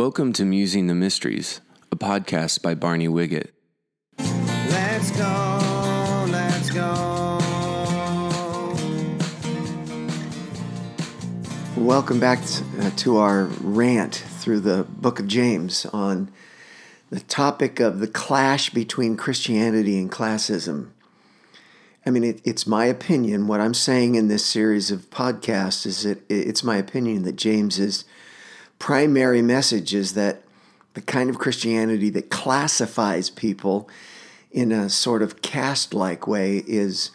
Welcome to Musing the Mysteries, a podcast by Barney Wiggett. Let's go, let's go. Welcome back uh, to our rant through the book of James on the topic of the clash between Christianity and classism. I mean, it, it's my opinion. What I'm saying in this series of podcasts is that it's my opinion that James's primary message is that the kind of Christianity that classifies people in a sort of caste like way is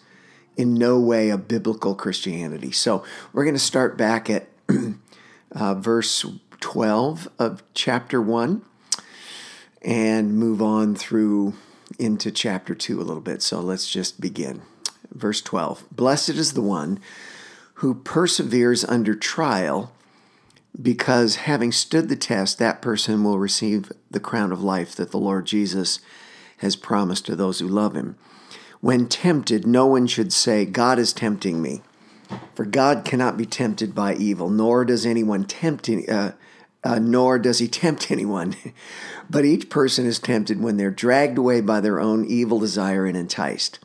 in no way a biblical Christianity. So we're going to start back at uh, verse 12 of chapter 1 and move on through into chapter 2 a little bit. So let's just begin. Verse 12 Blessed is the one who perseveres under trial, because having stood the test, that person will receive the crown of life that the Lord Jesus has promised to those who love him. When tempted, no one should say, God is tempting me. For God cannot be tempted by evil, nor does anyone tempt, uh, uh, nor does he tempt anyone. but each person is tempted when they're dragged away by their own evil desire and enticed.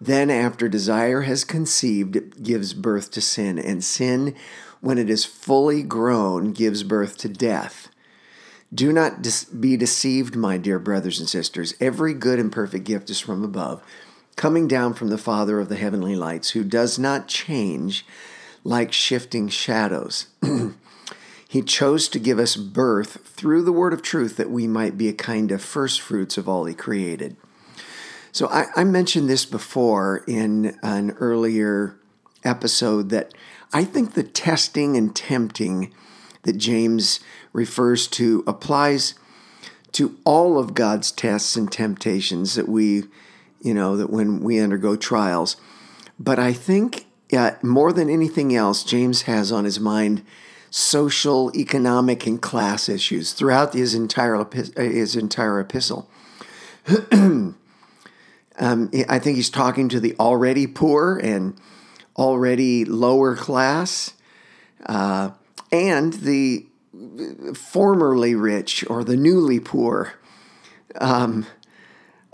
Then, after desire has conceived, it gives birth to sin, and sin, when it is fully grown, gives birth to death. Do not be deceived, my dear brothers and sisters. Every good and perfect gift is from above, coming down from the Father of the heavenly lights, who does not change like shifting shadows. he chose to give us birth through the word of truth that we might be a kind of first fruits of all he created. So I, I mentioned this before in an earlier episode that I think the testing and tempting that James refers to applies to all of God's tests and temptations that we, you know, that when we undergo trials. But I think uh, more than anything else, James has on his mind social, economic, and class issues throughout his entire his entire epistle. Um, I think he's talking to the already poor and already lower class uh, and the formerly rich or the newly poor. Um,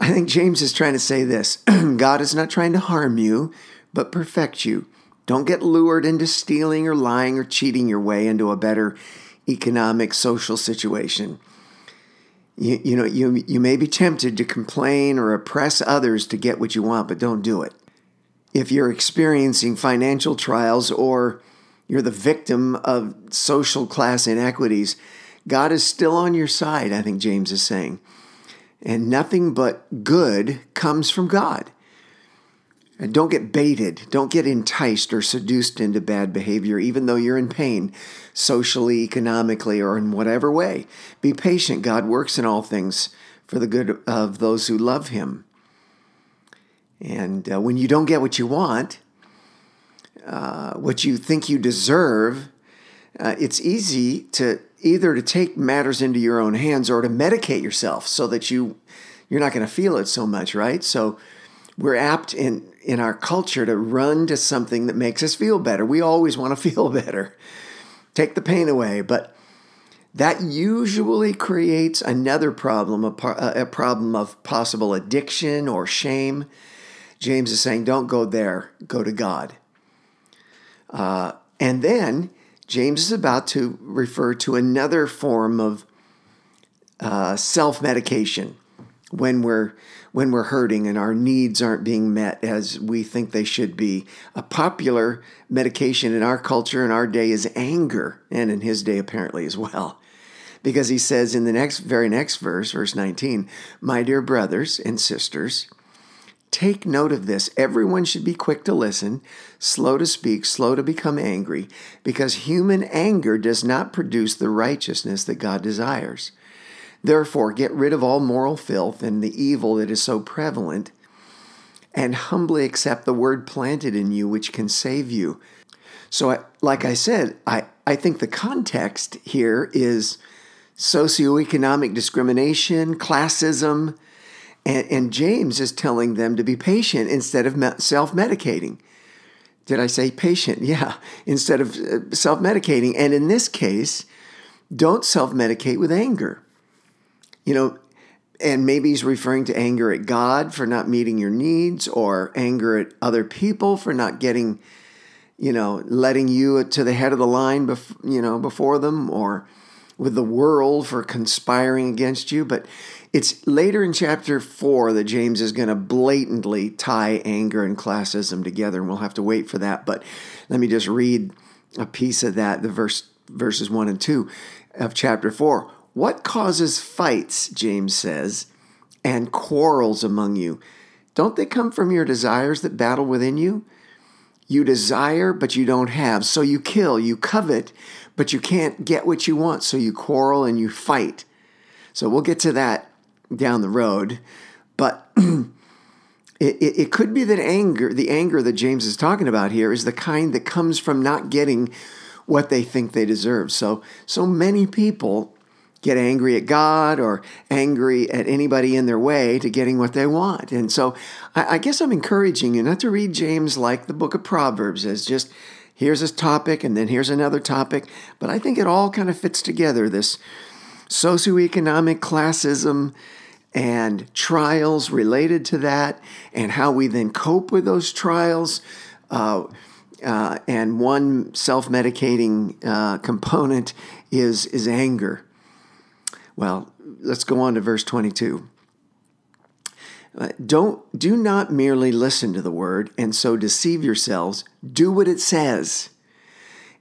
I think James is trying to say this God is not trying to harm you, but perfect you. Don't get lured into stealing or lying or cheating your way into a better economic, social situation. You, you know, you, you may be tempted to complain or oppress others to get what you want, but don't do it. If you're experiencing financial trials or you're the victim of social class inequities, God is still on your side, I think James is saying. And nothing but good comes from God. And don't get baited. Don't get enticed or seduced into bad behavior, even though you're in pain, socially, economically, or in whatever way. Be patient. God works in all things for the good of those who love Him. And uh, when you don't get what you want, uh, what you think you deserve, uh, it's easy to either to take matters into your own hands or to medicate yourself so that you you're not going to feel it so much, right? So we're apt in in our culture to run to something that makes us feel better. We always want to feel better. Take the pain away, but that usually creates another problem, a, a problem of possible addiction or shame. James is saying, don't go there, go to God. Uh, and then James is about to refer to another form of uh, self medication when we're when we're hurting and our needs aren't being met as we think they should be. A popular medication in our culture in our day is anger, and in his day apparently as well. Because he says in the next very next verse, verse 19, "My dear brothers and sisters, Take note of this. Everyone should be quick to listen, slow to speak, slow to become angry, because human anger does not produce the righteousness that God desires. Therefore, get rid of all moral filth and the evil that is so prevalent, and humbly accept the word planted in you, which can save you. So, I, like I said, I, I think the context here is socioeconomic discrimination, classism, and, and James is telling them to be patient instead of self medicating. Did I say patient? Yeah, instead of uh, self medicating. And in this case, don't self medicate with anger. You know, and maybe he's referring to anger at God for not meeting your needs or anger at other people for not getting, you know, letting you to the head of the line, bef- you know, before them or with the world for conspiring against you. But it's later in chapter four that James is going to blatantly tie anger and classism together, and we'll have to wait for that. But let me just read a piece of that, the verse verses one and two of chapter four. What causes fights, James says, and quarrels among you? Don't they come from your desires that battle within you? You desire, but you don't have, so you kill. You covet, but you can't get what you want, so you quarrel and you fight. So we'll get to that down the road. But it, it, it could be that anger, the anger that James is talking about here, is the kind that comes from not getting what they think they deserve. So, so many people get angry at God or angry at anybody in their way to getting what they want. And so I, I, guess I'm encouraging you not to read James like the book of Proverbs as just here's this topic and then here's another topic, but I think it all kind of fits together this socioeconomic classism and trials related to that, and how we then cope with those trials. Uh, uh, and one self-medicating uh, component is is anger. Well, let's go on to verse 22. Uh, don't do not merely listen to the word and so deceive yourselves. Do what it says.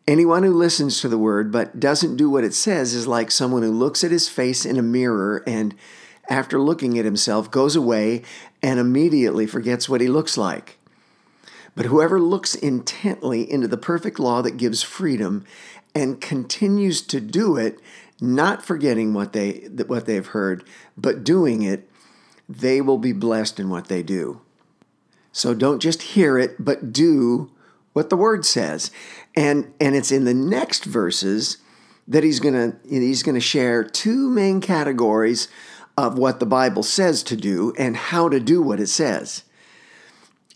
Anyone who listens to the word but doesn't do what it says is like someone who looks at his face in a mirror and, after looking at himself, goes away and immediately forgets what he looks like. But whoever looks intently into the perfect law that gives freedom and continues to do it, not forgetting what they what they've heard, but doing it, they will be blessed in what they do. So don't just hear it, but do what the word says. And and it's in the next verses that he's going to he's going to share two main categories of what the Bible says to do and how to do what it says.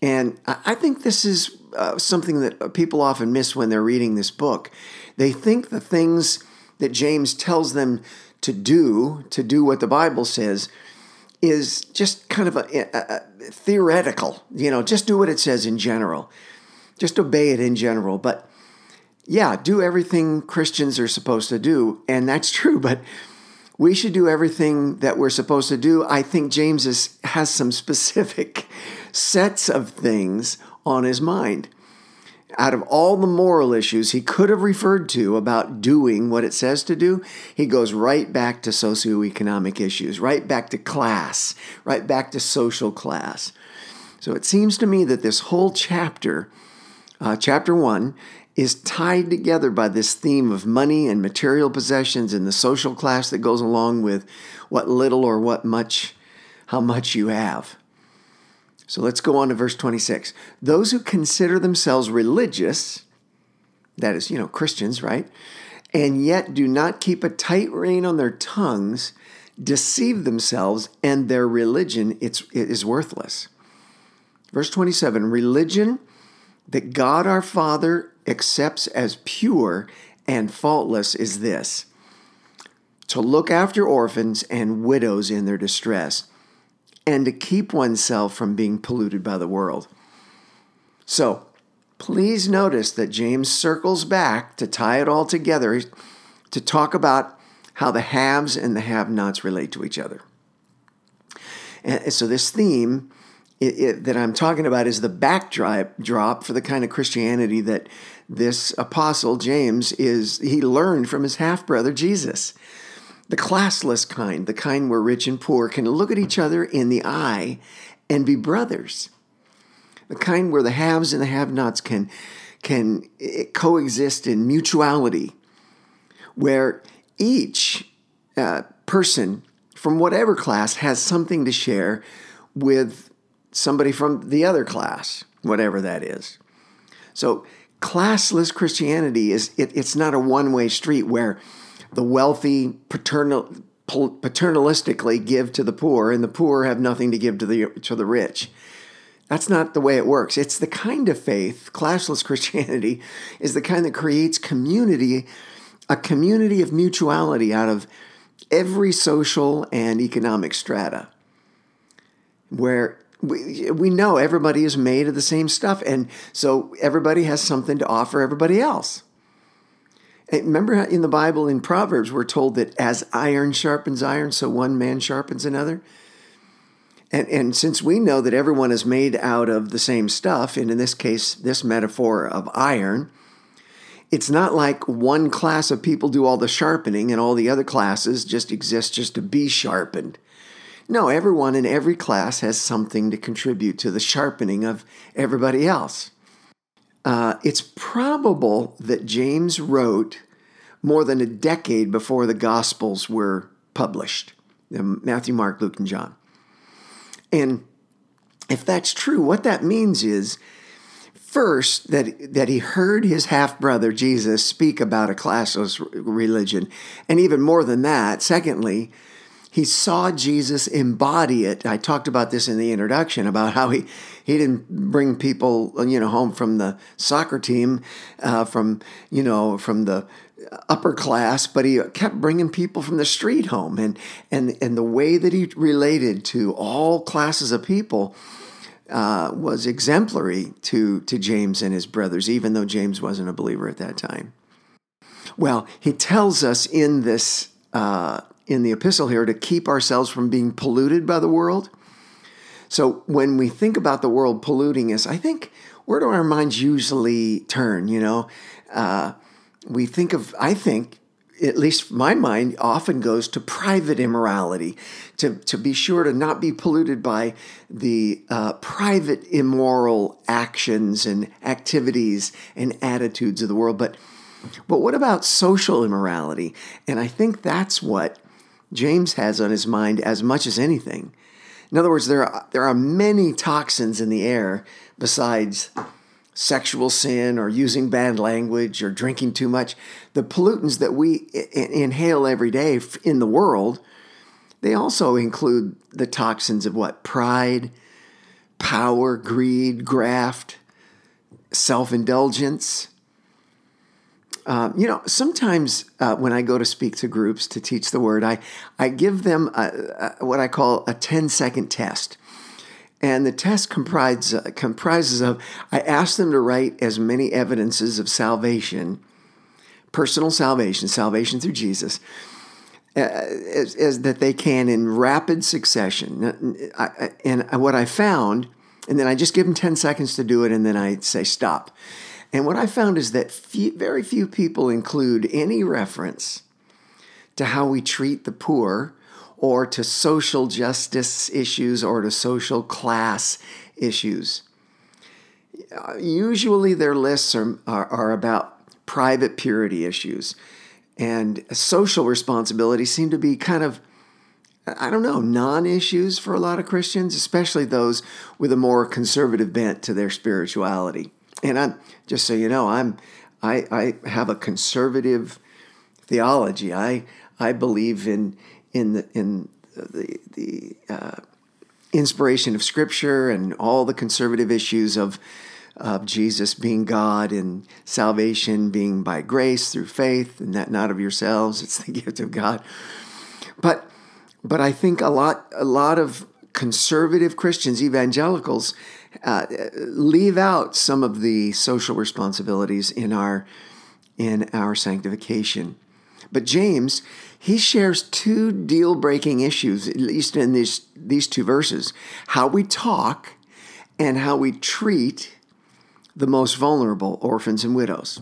And I think this is uh, something that people often miss when they're reading this book. They think the things that James tells them to do, to do what the Bible says, is just kind of a, a, a theoretical. You know, just do what it says in general just obey it in general. But yeah, do everything Christians are supposed to do. And that's true, but we should do everything that we're supposed to do. I think James is, has some specific sets of things on his mind. Out of all the moral issues he could have referred to about doing what it says to do, he goes right back to socioeconomic issues, right back to class, right back to social class. So it seems to me that this whole chapter uh, chapter 1 is tied together by this theme of money and material possessions and the social class that goes along with what little or what much, how much you have. So let's go on to verse 26. Those who consider themselves religious, that is, you know, Christians, right? And yet do not keep a tight rein on their tongues, deceive themselves, and their religion it's, it is worthless. Verse 27 Religion that God our Father accepts as pure and faultless is this to look after orphans and widows in their distress, and to keep oneself from being polluted by the world. So, please notice that James circles back to tie it all together to talk about how the haves and the have nots relate to each other. And so, this theme it, it, that I'm talking about is the backdrop drop for the kind of Christianity that this apostle James is he learned from his half brother Jesus. The classless kind, the kind where rich and poor can look at each other in the eye and be brothers. The kind where the haves and the have-nots can can eh, coexist in mutuality, where each uh, person from whatever class has something to share with somebody from the other class, whatever that is. So, classless Christianity is it, it's not a one way street where the wealthy paternal, paternalistically give to the poor and the poor have nothing to give to the to the rich. That's not the way it works. It's the kind of faith, classless Christianity, is the kind that creates community a community of mutuality out of every social and economic strata where we, we know everybody is made of the same stuff and so everybody has something to offer everybody else. And remember in the bible in proverbs we're told that as iron sharpens iron so one man sharpens another? And, and since we know that everyone is made out of the same stuff and in this case this metaphor of iron it's not like one class of people do all the sharpening and all the other classes just exist just to be sharpened no, everyone in every class has something to contribute to the sharpening of everybody else. Uh, it's probable that James wrote more than a decade before the Gospels were published Matthew, Mark, Luke, and John. And if that's true, what that means is first that that he heard his half brother Jesus speak about a classless religion and even more than that secondly he saw Jesus embody it. I talked about this in the introduction about how he, he didn't bring people you know home from the soccer team, uh, from you know from the upper class, but he kept bringing people from the street home, and and and the way that he related to all classes of people. Uh, was exemplary to, to James and his brothers, even though James wasn't a believer at that time. Well, he tells us in this uh, in the epistle here to keep ourselves from being polluted by the world. So when we think about the world polluting us, I think where do our minds usually turn? You know, uh, we think of, I think, at least my mind often goes to private immorality, to, to be sure to not be polluted by the uh, private immoral actions and activities and attitudes of the world. But, but what about social immorality? And I think that's what James has on his mind as much as anything. In other words, there are, there are many toxins in the air besides sexual sin or using bad language or drinking too much. The pollutants that we inhale every day in the world, they also include the toxins of what? Pride, power, greed, graft, self indulgence, um, you know, sometimes uh, when I go to speak to groups to teach the word, I, I give them a, a, what I call a 10 second test. And the test comprises, uh, comprises of I ask them to write as many evidences of salvation, personal salvation, salvation through Jesus, uh, as, as, that they can in rapid succession. And what I found, and then I just give them 10 seconds to do it, and then I say stop. And what I found is that few, very few people include any reference to how we treat the poor or to social justice issues or to social class issues. Uh, usually their lists are, are, are about private purity issues. And social responsibility seem to be kind of I don't know, non issues for a lot of Christians, especially those with a more conservative bent to their spirituality and I'm just so you know, I'm I, I have a conservative theology. I I believe in in the in the the uh, inspiration of Scripture and all the conservative issues of of Jesus being God and salvation being by grace through faith and that not of yourselves. It's the gift of God. But but I think a lot a lot of conservative Christians, evangelicals, uh, leave out some of the social responsibilities in our in our sanctification. But James, he shares two deal-breaking issues, at least in these these two verses: how we talk and how we treat the most vulnerable, orphans and widows.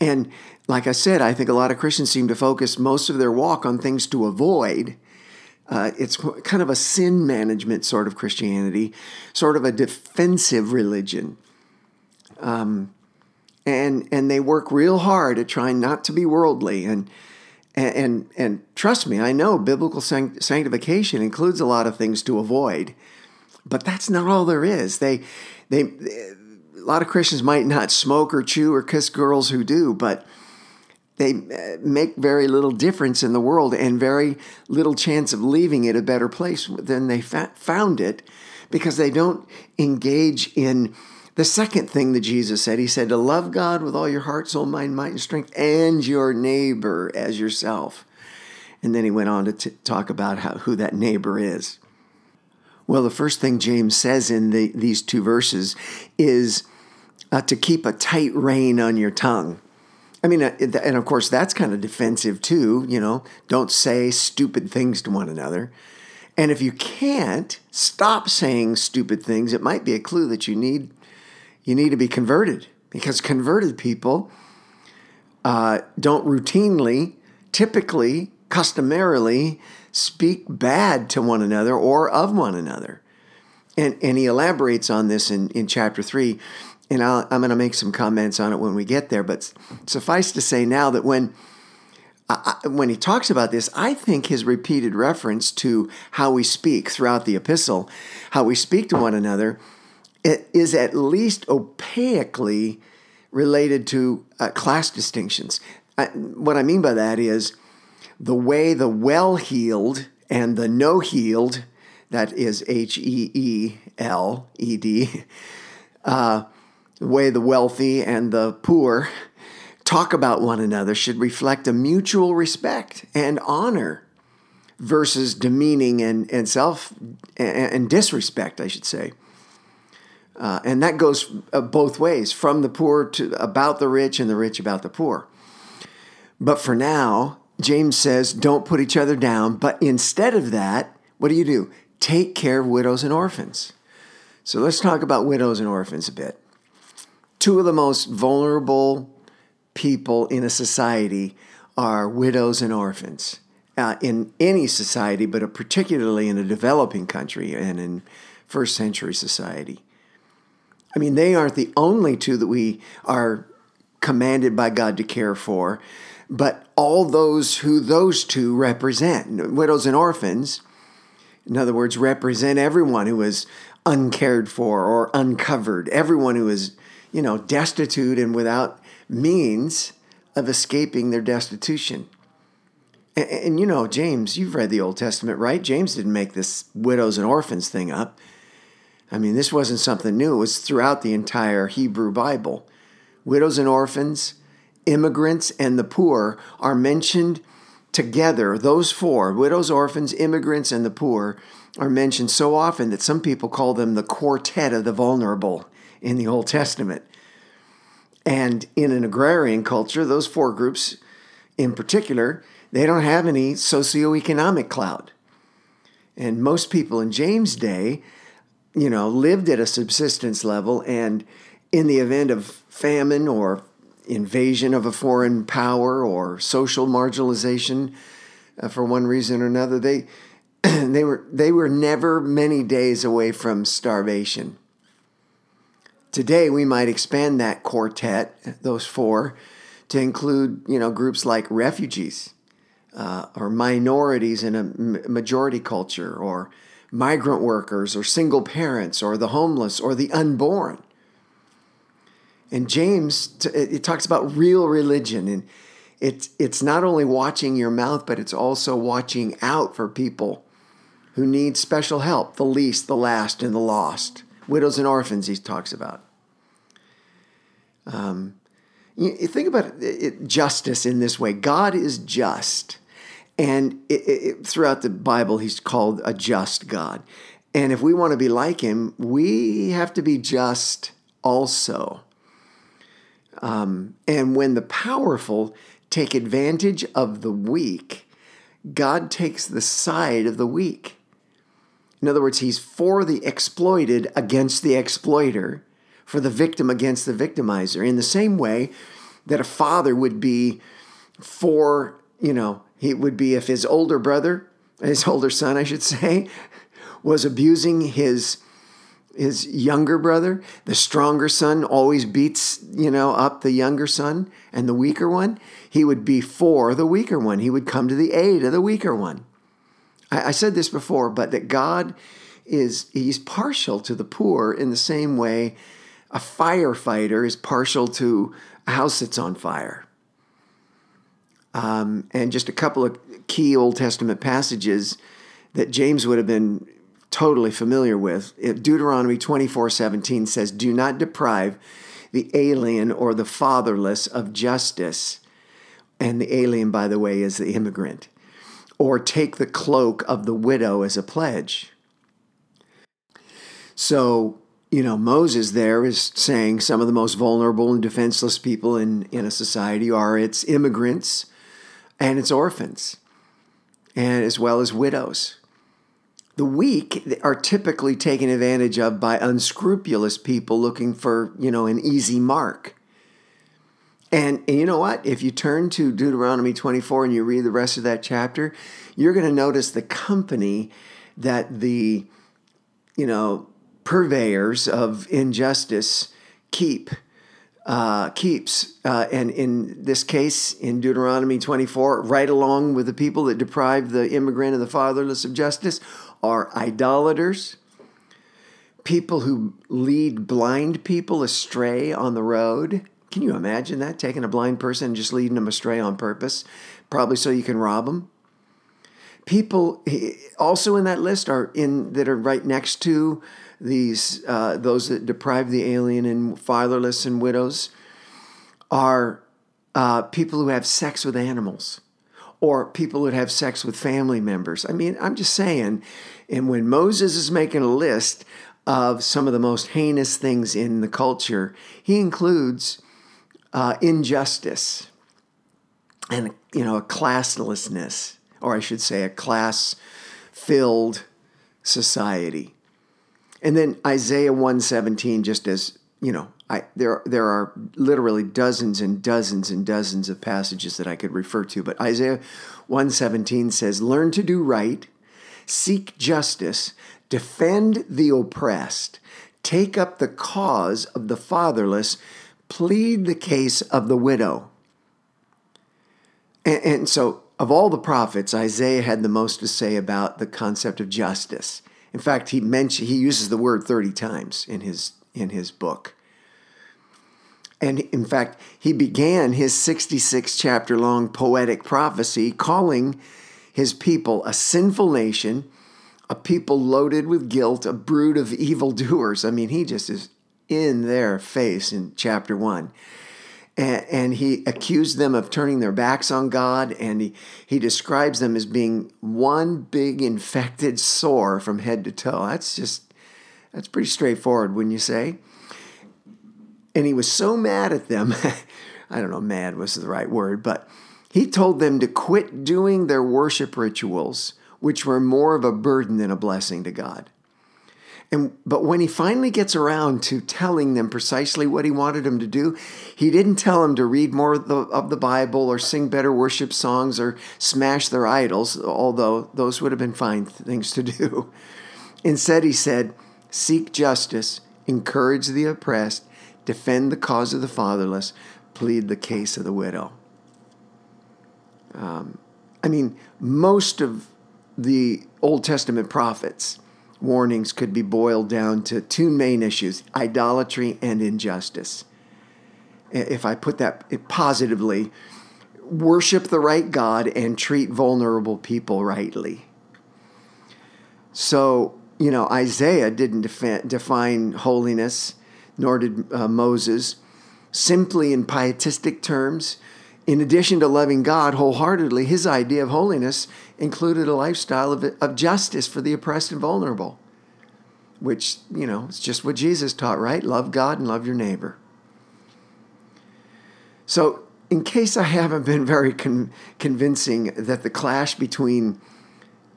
And like I said, I think a lot of Christians seem to focus most of their walk on things to avoid uh, it's kind of a sin management sort of Christianity, sort of a defensive religion. Um, and and they work real hard at trying not to be worldly and and and, and trust me, I know biblical sanctification includes a lot of things to avoid, but that's not all there is. They they a lot of Christians might not smoke or chew or kiss girls who do, but they uh, make very little difference in the world and very little chance of leaving it a better place than they found it because they don't engage in The second thing that Jesus said, he said to love God with all your heart, soul, mind, might, and strength, and your neighbor as yourself. And then he went on to t- talk about how, who that neighbor is. Well, the first thing James says in the, these two verses is uh, to keep a tight rein on your tongue. I mean, uh, and of course, that's kind of defensive too. You know, don't say stupid things to one another. And if you can't stop saying stupid things, it might be a clue that you need you need to be converted because converted people uh, don't routinely, typically, customarily speak bad to one another or of one another. And, and he elaborates on this in, in chapter 3. And i am going to make some comments on it when we get there. But suffice to say now that when I, when he talks about this, I think his repeated reference to how we speak throughout the epistle, how we speak to one another, is at least opaquely related to uh, class distinctions. I, what I mean by that is the way the well healed and the no healed, that is H E E L E D, uh, the way the wealthy and the poor talk about one another should reflect a mutual respect and honor versus demeaning and, and self and, and disrespect, I should say. Uh, and that goes uh, both ways from the poor to about the rich and the rich about the poor. But for now, James says, don't put each other down. But instead of that, what do you do? Take care of widows and orphans. So let's talk about widows and orphans a bit. Two of the most vulnerable people in a society are widows and orphans. Uh, in any society, but particularly in a developing country and in first century society. I mean, they aren't the only two that we are commanded by God to care for, but all those who those two represent widows and orphans, in other words, represent everyone who is uncared for or uncovered, everyone who is, you know, destitute and without means of escaping their destitution. And, and, you know, James, you've read the Old Testament, right? James didn't make this widows and orphans thing up. I mean, this wasn't something new, it was throughout the entire Hebrew Bible. Widows and orphans, immigrants, and the poor are mentioned together. Those four widows, orphans, immigrants, and the poor are mentioned so often that some people call them the quartet of the vulnerable in the Old Testament. And in an agrarian culture, those four groups in particular, they don't have any socioeconomic clout. And most people in James' day you know, lived at a subsistence level, and in the event of famine or invasion of a foreign power or social marginalization uh, for one reason or another, they they were they were never many days away from starvation. Today, we might expand that quartet, those four, to include you know groups like refugees uh, or minorities in a majority culture or migrant workers or single parents or the homeless or the unborn. And James, it talks about real religion, and it's, it's not only watching your mouth, but it's also watching out for people who need special help the least, the last, and the lost. Widows and orphans, he talks about. Um, you, you think about it, it, justice in this way God is just. And it, it, throughout the Bible, he's called a just God. And if we want to be like him, we have to be just also. Um, and when the powerful take advantage of the weak, God takes the side of the weak. In other words, he's for the exploited against the exploiter, for the victim against the victimizer, in the same way that a father would be for, you know, he would be if his older brother, his older son, I should say, was abusing his his younger brother. The stronger son always beats, you know, up the younger son and the weaker one. He would be for the weaker one. He would come to the aid of the weaker one. I, I said this before, but that God is he's partial to the poor in the same way a firefighter is partial to a house that's on fire um, and just a couple of key Old Testament passages that James would have been totally familiar with. Deuteronomy 24 17 says, Do not deprive the alien or the fatherless of justice. And the alien, by the way, is the immigrant. Or take the cloak of the widow as a pledge. So, you know, Moses there is saying some of the most vulnerable and defenseless people in, in a society are its immigrants and its orphans, and as well as widows. The weak are typically taken advantage of by unscrupulous people looking for, you know, an easy mark. And, and you know what? If you turn to Deuteronomy 24 and you read the rest of that chapter, you're going to notice the company that the, you know, purveyors of injustice keep. Uh, keeps. Uh, and in this case, in Deuteronomy 24, right along with the people that deprive the immigrant and the fatherless of justice, are idolaters, people who lead blind people astray on the road. Can you imagine that? Taking a blind person and just leading them astray on purpose, probably so you can rob them. People also in that list are in that are right next to these uh, those that deprive the alien and fatherless and widows are uh, people who have sex with animals or people who have sex with family members. I mean, I'm just saying, and when Moses is making a list of some of the most heinous things in the culture, he includes uh, injustice and you know a classlessness, or I should say, a class-filled society. And then Isaiah 117, just as you know, I, there there are literally dozens and dozens and dozens of passages that I could refer to, but Isaiah 117 says, "Learn to do right, seek justice, defend the oppressed, take up the cause of the fatherless, plead the case of the widow." And, and so, of all the prophets, Isaiah had the most to say about the concept of justice. In fact, he mentioned he uses the word 30 times in his in his book. And in fact, he began his 66 chapter long poetic prophecy calling his people a sinful nation, a people loaded with guilt, a brood of evildoers. I mean, he just is in their face in chapter one. And, and he accused them of turning their backs on God, and he, he describes them as being one big infected sore from head to toe. That's just, that's pretty straightforward, wouldn't you say? And he was so mad at them. I don't know, mad was the right word, but he told them to quit doing their worship rituals, which were more of a burden than a blessing to God. And but when he finally gets around to telling them precisely what he wanted them to do, he didn't tell them to read more of the, of the Bible or sing better worship songs or smash their idols, although those would have been fine things to do. Instead, he said, "Seek justice, encourage the oppressed, defend the cause of the fatherless, plead the case of the widow. Um, I mean, most of the Old Testament prophets' warnings could be boiled down to two main issues idolatry and injustice. If I put that positively, worship the right God and treat vulnerable people rightly. So, you know, Isaiah didn't define holiness nor did uh, Moses, simply in pietistic terms. In addition to loving God wholeheartedly, his idea of holiness included a lifestyle of, of justice for the oppressed and vulnerable, which, you know, it's just what Jesus taught, right? Love God and love your neighbor. So, in case I haven't been very con- convincing that the clash between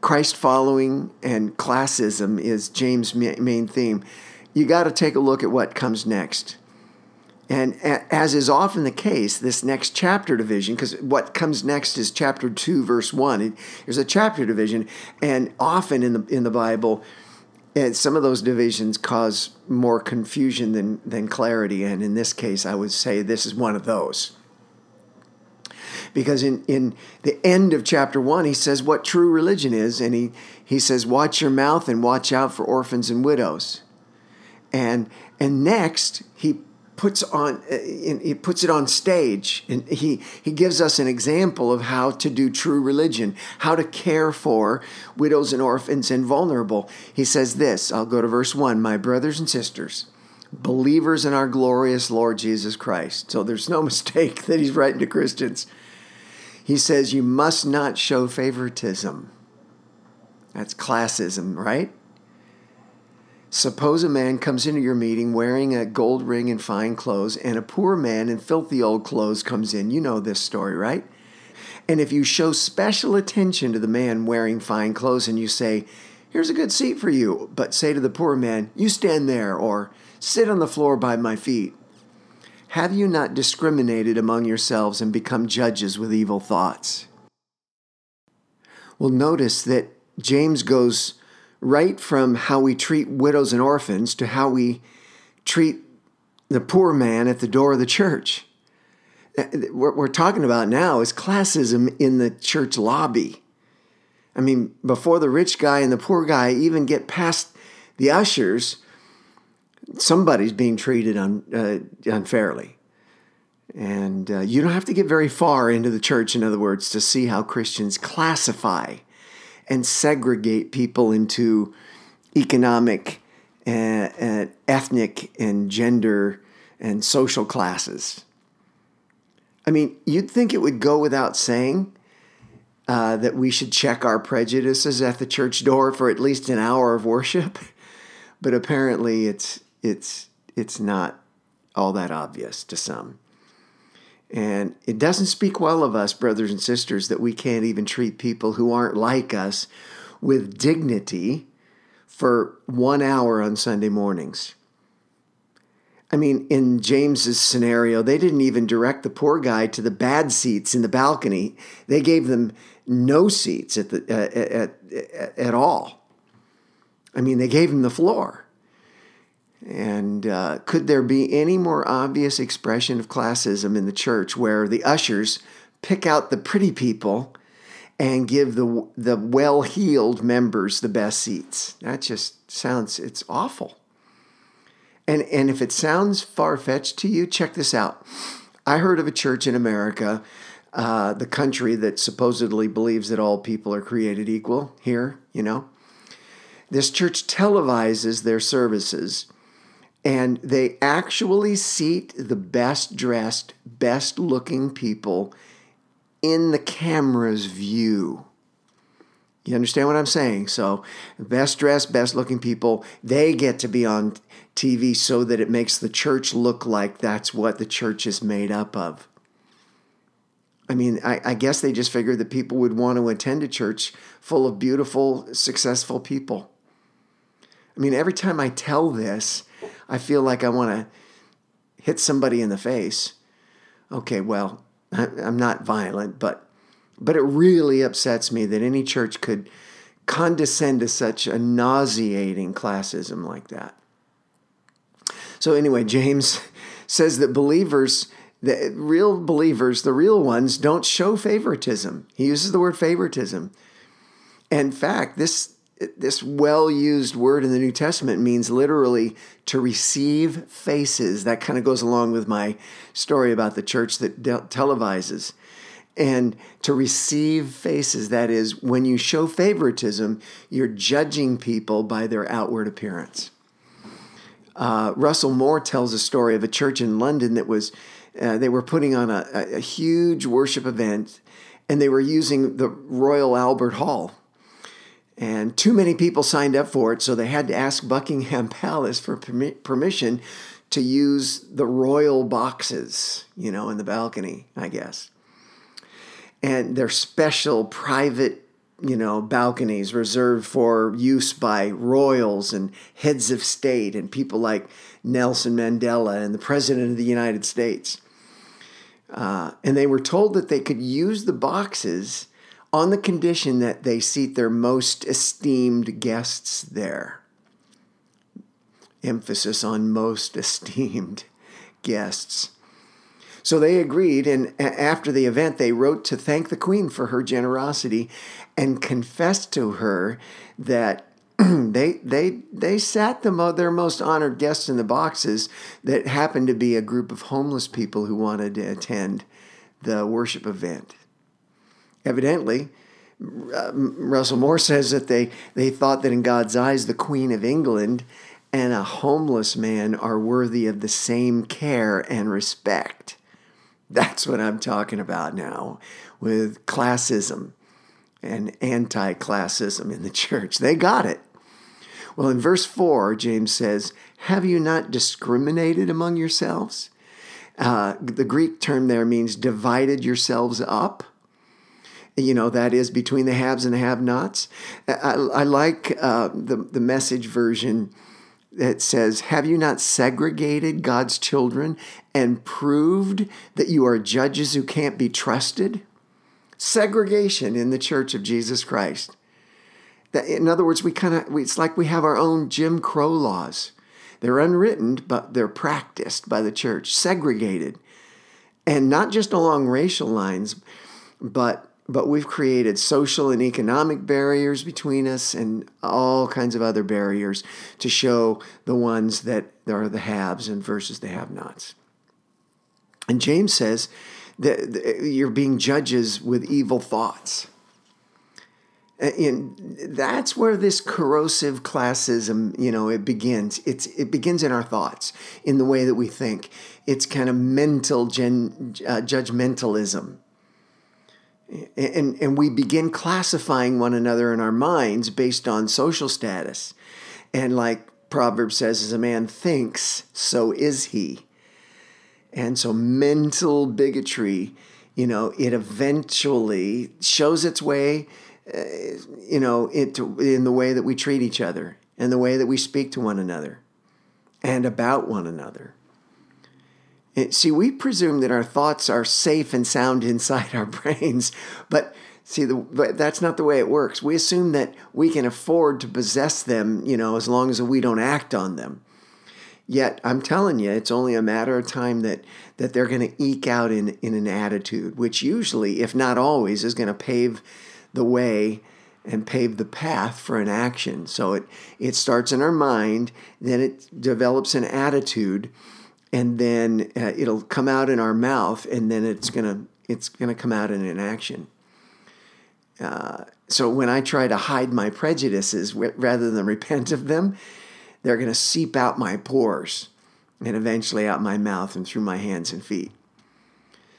Christ following and classism is James' main theme, you got to take a look at what comes next. And as is often the case, this next chapter division, because what comes next is chapter 2, verse 1. There's a chapter division, and often in the, in the Bible, and some of those divisions cause more confusion than, than clarity. And in this case, I would say this is one of those. Because in, in the end of chapter 1, he says what true religion is, and he, he says, Watch your mouth and watch out for orphans and widows. And, and next, he puts on uh, he puts it on stage and he he gives us an example of how to do true religion how to care for widows and orphans and vulnerable. He says this i'll go to verse 1 my brothers and sisters believers in our glorious lord jesus christ. So there's no mistake that he's writing to christians. He says you must not show favoritism. That's classism right Suppose a man comes into your meeting wearing a gold ring and fine clothes, and a poor man in filthy old clothes comes in. You know this story, right? And if you show special attention to the man wearing fine clothes and you say, Here's a good seat for you, but say to the poor man, You stand there, or sit on the floor by my feet. Have you not discriminated among yourselves and become judges with evil thoughts? Well, notice that James goes right from how we treat widows and orphans to how we treat the poor man at the door of the church. Uh, what we're talking about now is classism in the church lobby. I mean, before the rich guy and the poor guy even get past the ushers, somebody's being treated un, uh, unfairly. And uh, you don't have to get very far into the church, in other words, to see how Christians classify and segregate people into economic and, and ethnic and gender and social classes. I mean, you'd think it would go without saying uh, that we should check our prejudices at the church door for at least an hour of worship, but apparently it's it's it's not all that obvious to some. And it doesn't speak well of us, brothers and sisters, that we can't even treat people who aren't like us with dignity for one hour on Sunday mornings. I mean, in James's scenario, they didn't even direct the poor guy to the bad seats in the balcony. They gave them no seats at the uh, at, at, at all. I mean, they gave him the floor. And uh, could there be any more obvious expression of classism in the church where the ushers pick out the pretty people and give the the well-heeled members the best seats? That just sounds it's awful. And and if it sounds far-fetched to you, check this out. I heard of a church in America, uh, the country that supposedly believes that all people are created equal. Here, you know, this church televises their services and they actually seat the best dressed, best looking people in the camera's view. You understand what I'm saying? So, best dressed, best looking people, they get to be on TV so that it makes the church look like that's what the church is made up of. I mean, I, I guess they just figured that people would want to attend a church full of beautiful, successful people. I mean, every time I tell this, I feel like I want to hit somebody in the face. Okay, well, I'm not violent, but but it really upsets me that any church could condescend to such a nauseating classism like that. So anyway, James says that believers the real believers, the real ones, don't show favoritism. He uses the word favoritism. In fact, this this well used word in the New Testament means literally to receive faces. That kind of goes along with my story about the church that televises. And to receive faces, that is, when you show favoritism, you're judging people by their outward appearance. Uh, Russell Moore tells a story of a church in London that was, uh, they were putting on a, a huge worship event and they were using the Royal Albert Hall and too many people signed up for it, so they had to ask Buckingham Palace for permission to use the royal boxes, you know, in the balcony, I guess. And they're special private, you know, balconies reserved for use by royals and heads of state and people like Nelson Mandela and the President of the United States. Uh, and they were told that they could use the boxes on the condition that they seat their most esteemed guests there. Emphasis on most esteemed guests. So they agreed, and after the event, they wrote to thank the Queen for her generosity and confessed to her that they they they sat the their most honored guests in the boxes that happened to be a group of homeless people who wanted to attend the worship event. Evidently, uh, Russell Moore says that they they thought that in God's eyes the Queen of England and a homeless man are worthy of the same care and respect. That's what I'm talking about now with classism and anti classism in the church. They got it. Well, in verse 4, James says, Have you not discriminated among yourselves? Uh, the Greek term there means divided yourselves up. You know, that is between the haves and the have nots. I, I like uh, the, the message version that says, Have you not segregated God's children and proved that you are judges who can't be trusted? Segregation in the church of Jesus Christ. That, in other words, we kind of, it's like we have our own Jim Crow laws. They're unwritten, but they're practiced by the church, segregated. And not just along racial lines, but but we've created social and economic barriers between us and all kinds of other barriers to show the ones that are the haves and versus the have nots. And James says that you're being judges with evil thoughts. And that's where this corrosive classism, you know, it begins. It's it begins in our thoughts, in the way that we think. It's kind of mental gen, uh, judgmentalism and, and we begin classifying one another in our minds based on social status. And like Proverbs says, as a man thinks, so is he. And so mental bigotry, you know, it eventually shows its way, uh, you know, into, in the way that we treat each other and the way that we speak to one another and about one another. See, we presume that our thoughts are safe and sound inside our brains, but see, the, but that's not the way it works. We assume that we can afford to possess them, you know, as long as we don't act on them. Yet, I'm telling you, it's only a matter of time that, that they're going to eke out in, in an attitude, which usually, if not always, is going to pave the way and pave the path for an action. So it, it starts in our mind, then it develops an attitude and then uh, it'll come out in our mouth, and then it's gonna it's gonna come out in an action. Uh, so when I try to hide my prejudices rather than repent of them, they're gonna seep out my pores, and eventually out my mouth and through my hands and feet.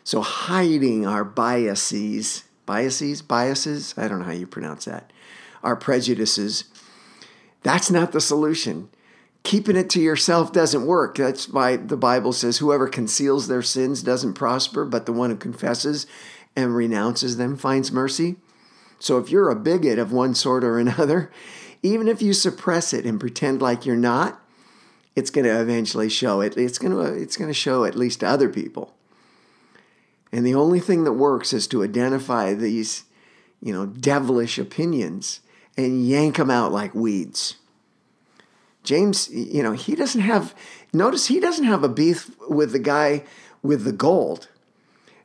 So hiding our biases, biases, biases, I don't know how you pronounce that, our prejudices, that's not the solution keeping it to yourself doesn't work. That's why the Bible says whoever conceals their sins doesn't prosper, but the one who confesses and renounces them finds mercy. So if you're a bigot of one sort or another, even if you suppress it and pretend like you're not, it's going to eventually show it. It's going to it's going to show at least to other people. And the only thing that works is to identify these, you know, devilish opinions and yank them out like weeds. James, you know, he doesn't have, notice he doesn't have a beef with the guy with the gold.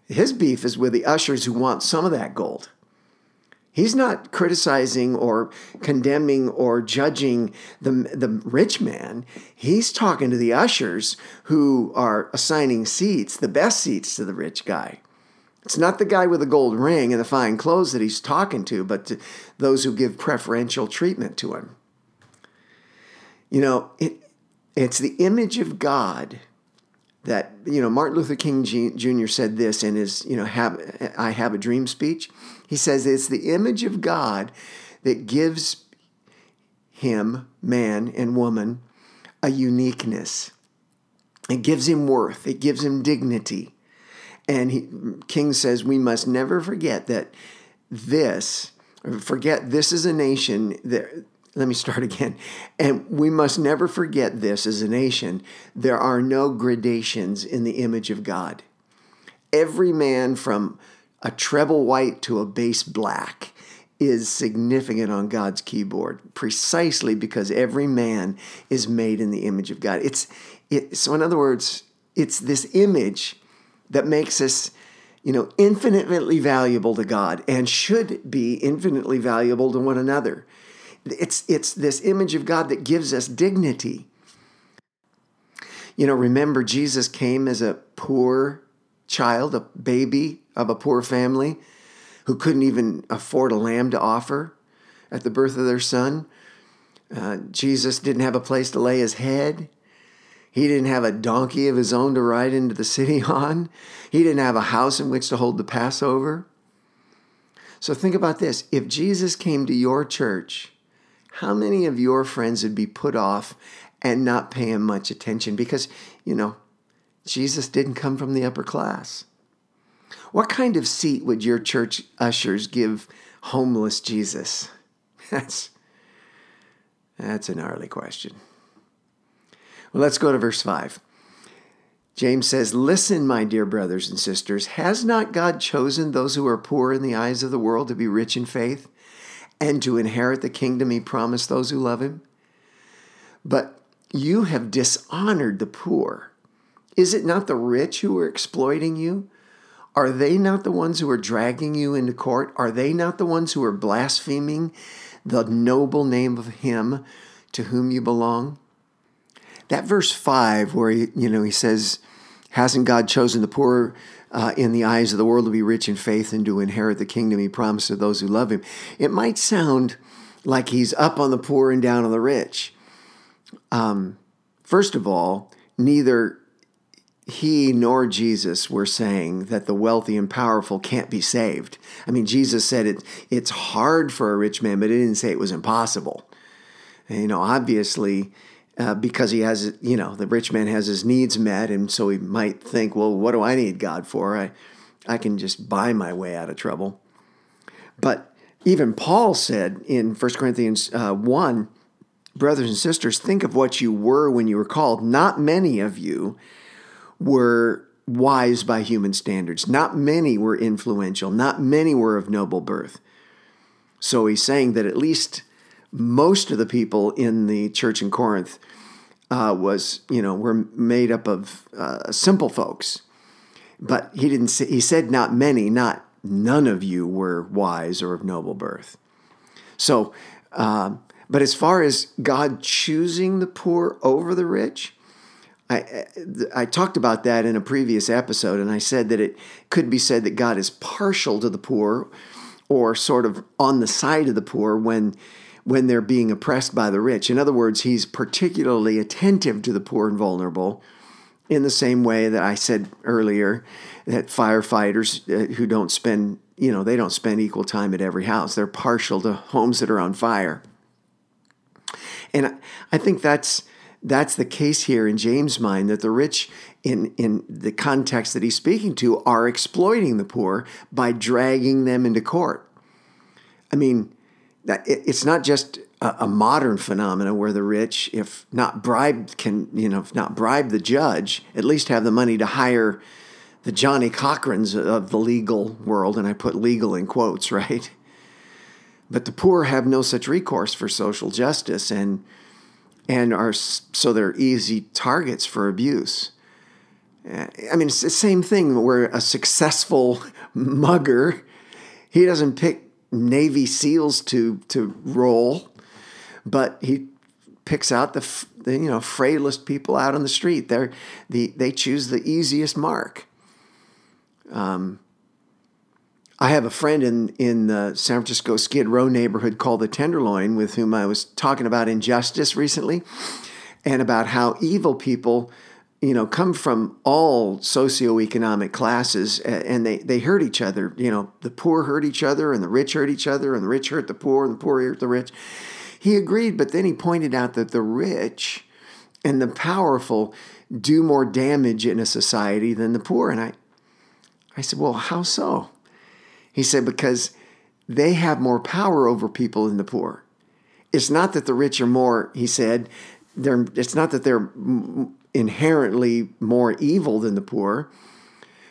His beef is with the ushers who want some of that gold. He's not criticizing or condemning or judging the, the rich man. He's talking to the ushers who are assigning seats, the best seats to the rich guy. It's not the guy with the gold ring and the fine clothes that he's talking to, but to those who give preferential treatment to him. You know, it, it's the image of God that, you know, Martin Luther King Jr. said this in his, you know, have, I Have a Dream speech. He says it's the image of God that gives him, man and woman, a uniqueness. It gives him worth, it gives him dignity. And he, King says we must never forget that this, forget this is a nation that let me start again. And we must never forget this as a nation there are no gradations in the image of God. Every man from a treble white to a bass black is significant on God's keyboard precisely because every man is made in the image of God. It's it, so in other words, it's this image that makes us you know infinitely valuable to God and should be infinitely valuable to one another it's it's this image of God that gives us dignity. You know, remember Jesus came as a poor child, a baby of a poor family who couldn't even afford a lamb to offer at the birth of their son. Uh, Jesus didn't have a place to lay his head. He didn't have a donkey of his own to ride into the city on. He didn't have a house in which to hold the Passover. So think about this if Jesus came to your church, how many of your friends would be put off and not pay him much attention? Because, you know, Jesus didn't come from the upper class. What kind of seat would your church ushers give homeless Jesus? That's that's a gnarly question. Well, let's go to verse 5. James says, Listen, my dear brothers and sisters, has not God chosen those who are poor in the eyes of the world to be rich in faith and to inherit the kingdom he promised those who love him? But you have dishonored the poor. Is it not the rich who are exploiting you? Are they not the ones who are dragging you into court? Are they not the ones who are blaspheming the noble name of him to whom you belong? That verse 5, where he, you know, he says, Hasn't God chosen the poor uh, in the eyes of the world to be rich in faith and to inherit the kingdom he promised to those who love him? It might sound like he's up on the poor and down on the rich. Um, first of all, neither he nor Jesus were saying that the wealthy and powerful can't be saved. I mean, Jesus said it, it's hard for a rich man, but he didn't say it was impossible. And, you know, obviously, uh, because he has, you know, the rich man has his needs met, and so he might think, well, what do I need God for? I, I can just buy my way out of trouble. But even Paul said in 1 Corinthians uh, 1, brothers and sisters, think of what you were when you were called. Not many of you were wise by human standards. Not many were influential. Not many were of noble birth. So he's saying that at least most of the people in the church in Corinth uh, was, you know, were made up of uh, simple folks. But he didn't say, he said not many, not none of you were wise or of noble birth. So, uh, but as far as God choosing the poor over the rich, I, I talked about that in a previous episode, and I said that it could be said that God is partial to the poor or sort of on the side of the poor when, when they're being oppressed by the rich. In other words, he's particularly attentive to the poor and vulnerable in the same way that I said earlier that firefighters uh, who don't spend, you know, they don't spend equal time at every house. They're partial to homes that are on fire. And I think that's that's the case here in James' mind that the rich, in, in the context that he's speaking to, are exploiting the poor by dragging them into court. I mean, it's not just a, modern phenomenon where the rich, if not bribed, can you know, if not bribe the judge, at least have the money to hire the Johnny Cochrans of the legal world, and I put legal in quotes, right? But the poor have no such recourse for social justice, and and are so they're easy targets for abuse. Eh, I mean, it's the same thing where a successful mugger, he doesn't pick Navy SEALs to to roll, but he picks out the, the you know frailest people out on the street. They're the they choose the easiest mark. Um, I have a friend in in the San Francisco Skid Row neighborhood called the Tenderloin, with whom I was talking about injustice recently, and about how evil people, you know, come from all socioeconomic classes, and they they hurt each other. You know, the poor hurt each other, and the rich hurt each other, and the rich hurt the poor, and the poor hurt the rich. He agreed, but then he pointed out that the rich and the powerful do more damage in a society than the poor, and I, I said, well, how so? He said, because they have more power over people than the poor. It's not that the rich are more, he said, they're, it's not that they're inherently more evil than the poor,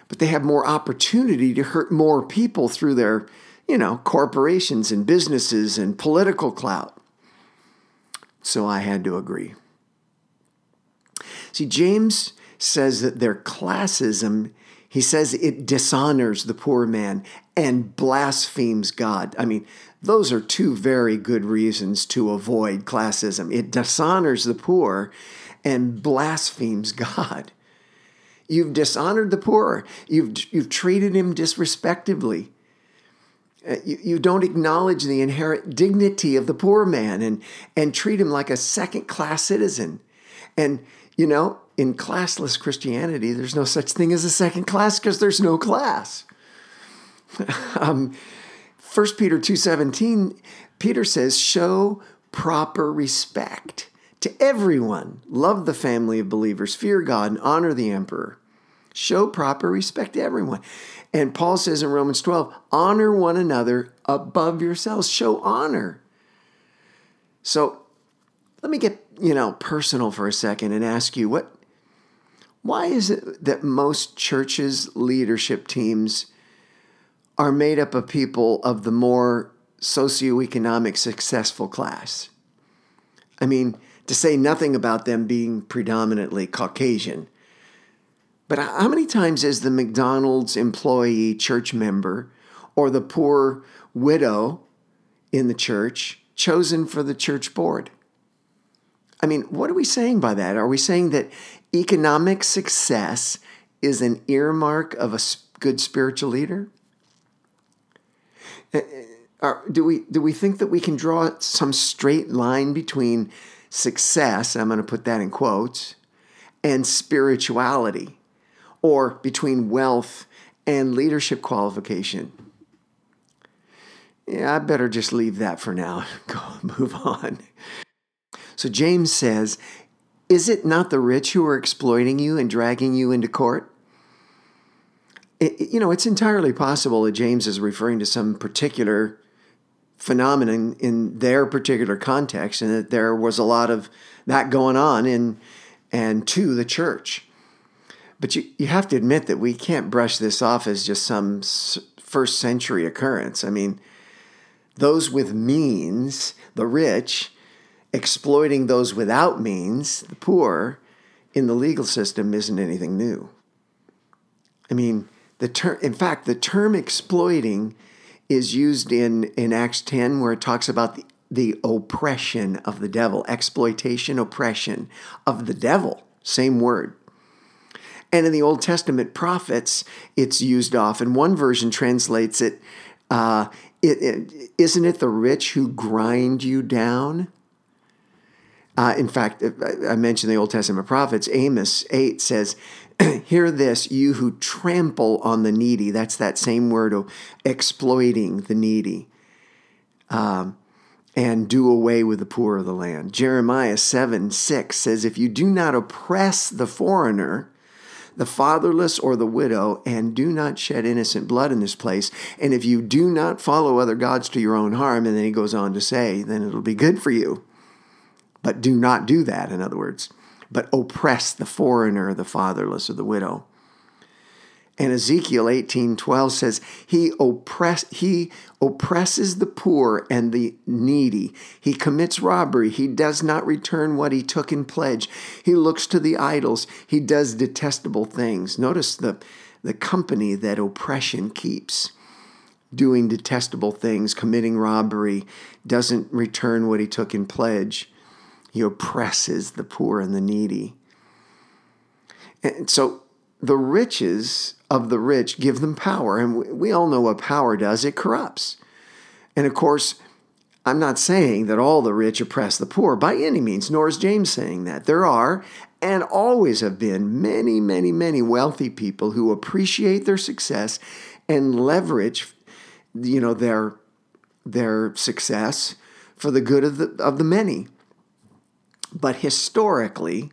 but they have more opportunity to hurt more people through their, you know, corporations and businesses and political clout. So I had to agree. See, James says that their classism he says it dishonors the poor man and blasphemes God. I mean, those are two very good reasons to avoid classism. It dishonors the poor and blasphemes God. You've dishonored the poor. You've, you've treated him disrespectfully. Uh, You, you don't acknowledge the inherent dignity of the poor man and, and treat him like a second class citizen. And, you know, in classless Christianity, there's no such thing as a second class because there's no class. um, 1 Peter 2:17, Peter says, "Show proper respect to everyone. Love the family of believers, fear God, and honor the emperor." Show proper respect to everyone. And Paul says in Romans 12, honor one another above yourselves. Show honor. So let me get, you know, personal for a second and ask you what why is it that most churches leadership teams are made up of people of the more socioeconomic successful class? I mean, to say nothing about them being predominantly Caucasian. But how many times is the McDonald's employee church member or the poor widow in the church chosen for the church board? I mean, what are we saying by that? Are we saying that economic success is an earmark of a good spiritual leader? Eh, eh, do we do we think that we can draw some straight line between success, I'm going to put that in quotes, and spirituality, or between wealth and leadership qualification? Yeah, I better just leave that for now. Go move on. So James says, Is it not the rich who are exploiting you and dragging you into court? It, you know, it's entirely possible that James is referring to some particular phenomenon in their particular context and that there was a lot of that going on in and to the church. But you, you have to admit that we can't brush this off as just some first century occurrence. I mean, those with means, the rich, exploiting those without means, the poor, in the legal system isn't anything new. I mean, the term, in fact, the term exploiting is used in, in Acts 10 where it talks about the, the oppression of the devil, exploitation, oppression of the devil, same word. And in the Old Testament prophets, it's used often. One version translates it, uh, it, it isn't it the rich who grind you down? Uh, in fact, I mentioned the Old Testament prophets. Amos 8 says, Hear this, you who trample on the needy. That's that same word of exploiting the needy. Um, and do away with the poor of the land. Jeremiah 7 6 says, If you do not oppress the foreigner, the fatherless or the widow, and do not shed innocent blood in this place, and if you do not follow other gods to your own harm, and then he goes on to say, then it'll be good for you. But do not do that, in other words, but oppress the foreigner, the fatherless, or the widow. And Ezekiel 18:12 says, he, oppress, he oppresses the poor and the needy. He commits robbery. He does not return what he took in pledge. He looks to the idols. He does detestable things. Notice the, the company that oppression keeps doing detestable things, committing robbery, doesn't return what he took in pledge. He oppresses the poor and the needy. And so the riches of the rich give them power. And we all know what power does it corrupts. And of course, I'm not saying that all the rich oppress the poor by any means, nor is James saying that. There are and always have been many, many, many wealthy people who appreciate their success and leverage, you know, their their success for the good of the of the many. But historically,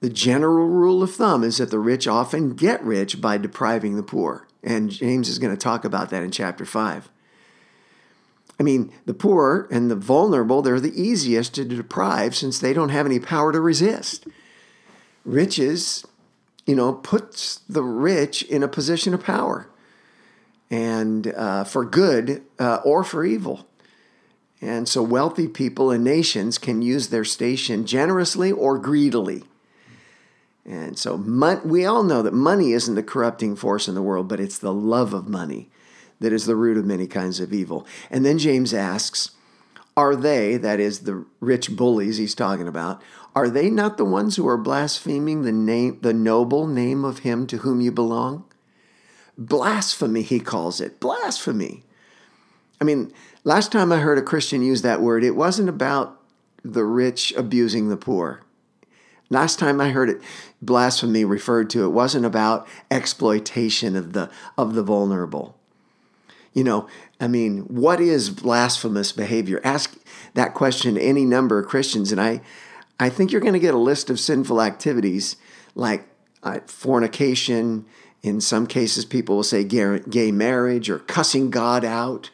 the general rule of thumb is that the rich often get rich by depriving the poor. And James is going to talk about that in chapter 5. I mean, the poor and the vulnerable, they're the easiest to deprive since they don't have any power to resist. Riches, you know, puts the rich in a position of power and uh, for good uh, or for evil. And so wealthy people and nations can use their station generously or greedily. And so we all know that money isn't the corrupting force in the world, but it's the love of money that is the root of many kinds of evil. And then James asks, Are they, that is the rich bullies he's talking about, are they not the ones who are blaspheming the name the noble name of him to whom you belong? Blasphemy, he calls it. Blasphemy. I mean, last time I heard a Christian use that word, it wasn't about the rich abusing the poor. Last time I heard it, blasphemy referred to, it wasn't about exploitation of the of the vulnerable. You know, I mean, what is blasphemous behavior? Ask that question to any number of Christians, and I, I think you're going to get a list of sinful activities like uh, fornication. In some cases, people will say gay, gay marriage or cussing God out,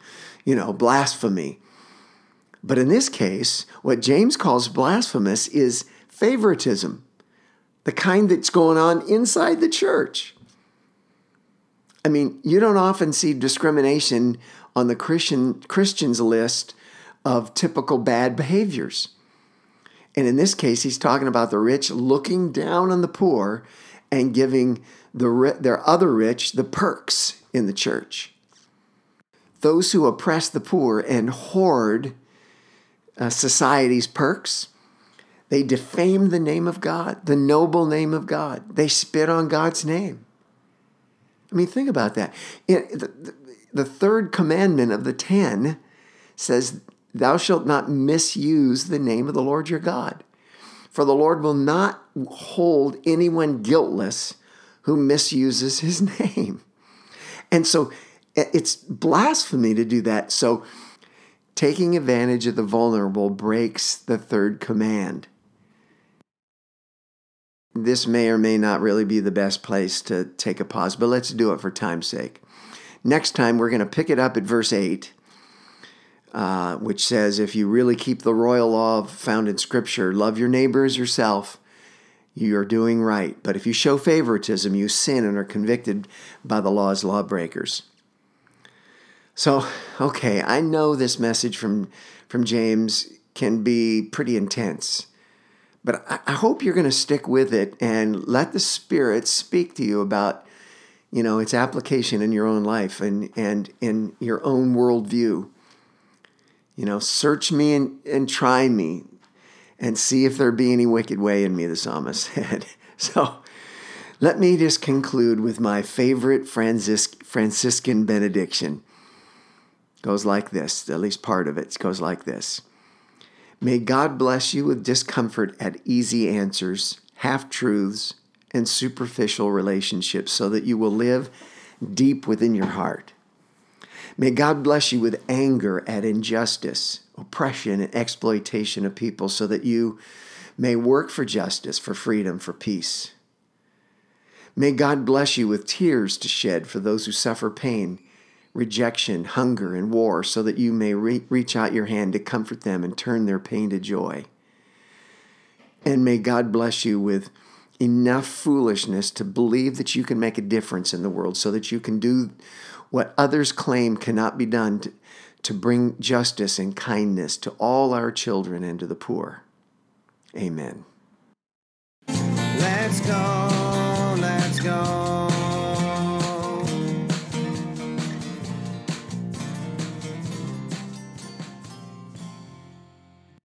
you know, blasphemy. But in this case, what James calls blasphemous is favoritism, the kind that's going on inside the church. I mean, you don't often see discrimination on the Christian Christians list of typical bad behaviors. And in this case, he's talking about the rich looking down on the poor and giving the their other rich the perks in the church. Those who oppress the poor and hoard uh, society's perks they defame the name of God, the noble name of God. They spit on God's name. I mean, think about that. the The third commandment of the ten says, Thou shalt not misuse the name of the Lord your God. For the Lord will not hold anyone guiltless who misuses his name. And so it's blasphemy to do that. So taking advantage of the vulnerable breaks the third command this may or may not really be the best place to take a pause, but let's do it for time's sake. Next time, we're going to pick it up at verse 8, uh, which says, If you really keep the royal law found in Scripture, love your neighbor as yourself, you are doing right. But if you show favoritism, you sin and are convicted by the law's lawbreakers. So, okay, I know this message from, from James can be pretty intense. But I, hope you're going to stick with it and let the Spirit speak to you about, you know, its application in your own life and, and in your own worldview. You know, search me and, and try me and see if there be any wicked way in me, the psalmist said. so let me just conclude with my favorite Francis, Franciscan benediction. Goes like this, at least part of it goes like this. May God bless you with discomfort at easy answers, half truths, and superficial relationships so that you will live deep within your heart. May God bless you with anger at injustice, oppression, and exploitation of people so that you may work for justice, for freedom, for peace. May God bless you with tears to shed for those who suffer pain rejection, hunger, and war, so that you may re- reach out your hand to comfort them and turn their pain to joy. And may God bless you with enough foolishness to believe that you can make a difference in the world so that you can do what others claim cannot be done to, to bring justice and kindness to all our children and to the poor. Amen. Let's go, let's go.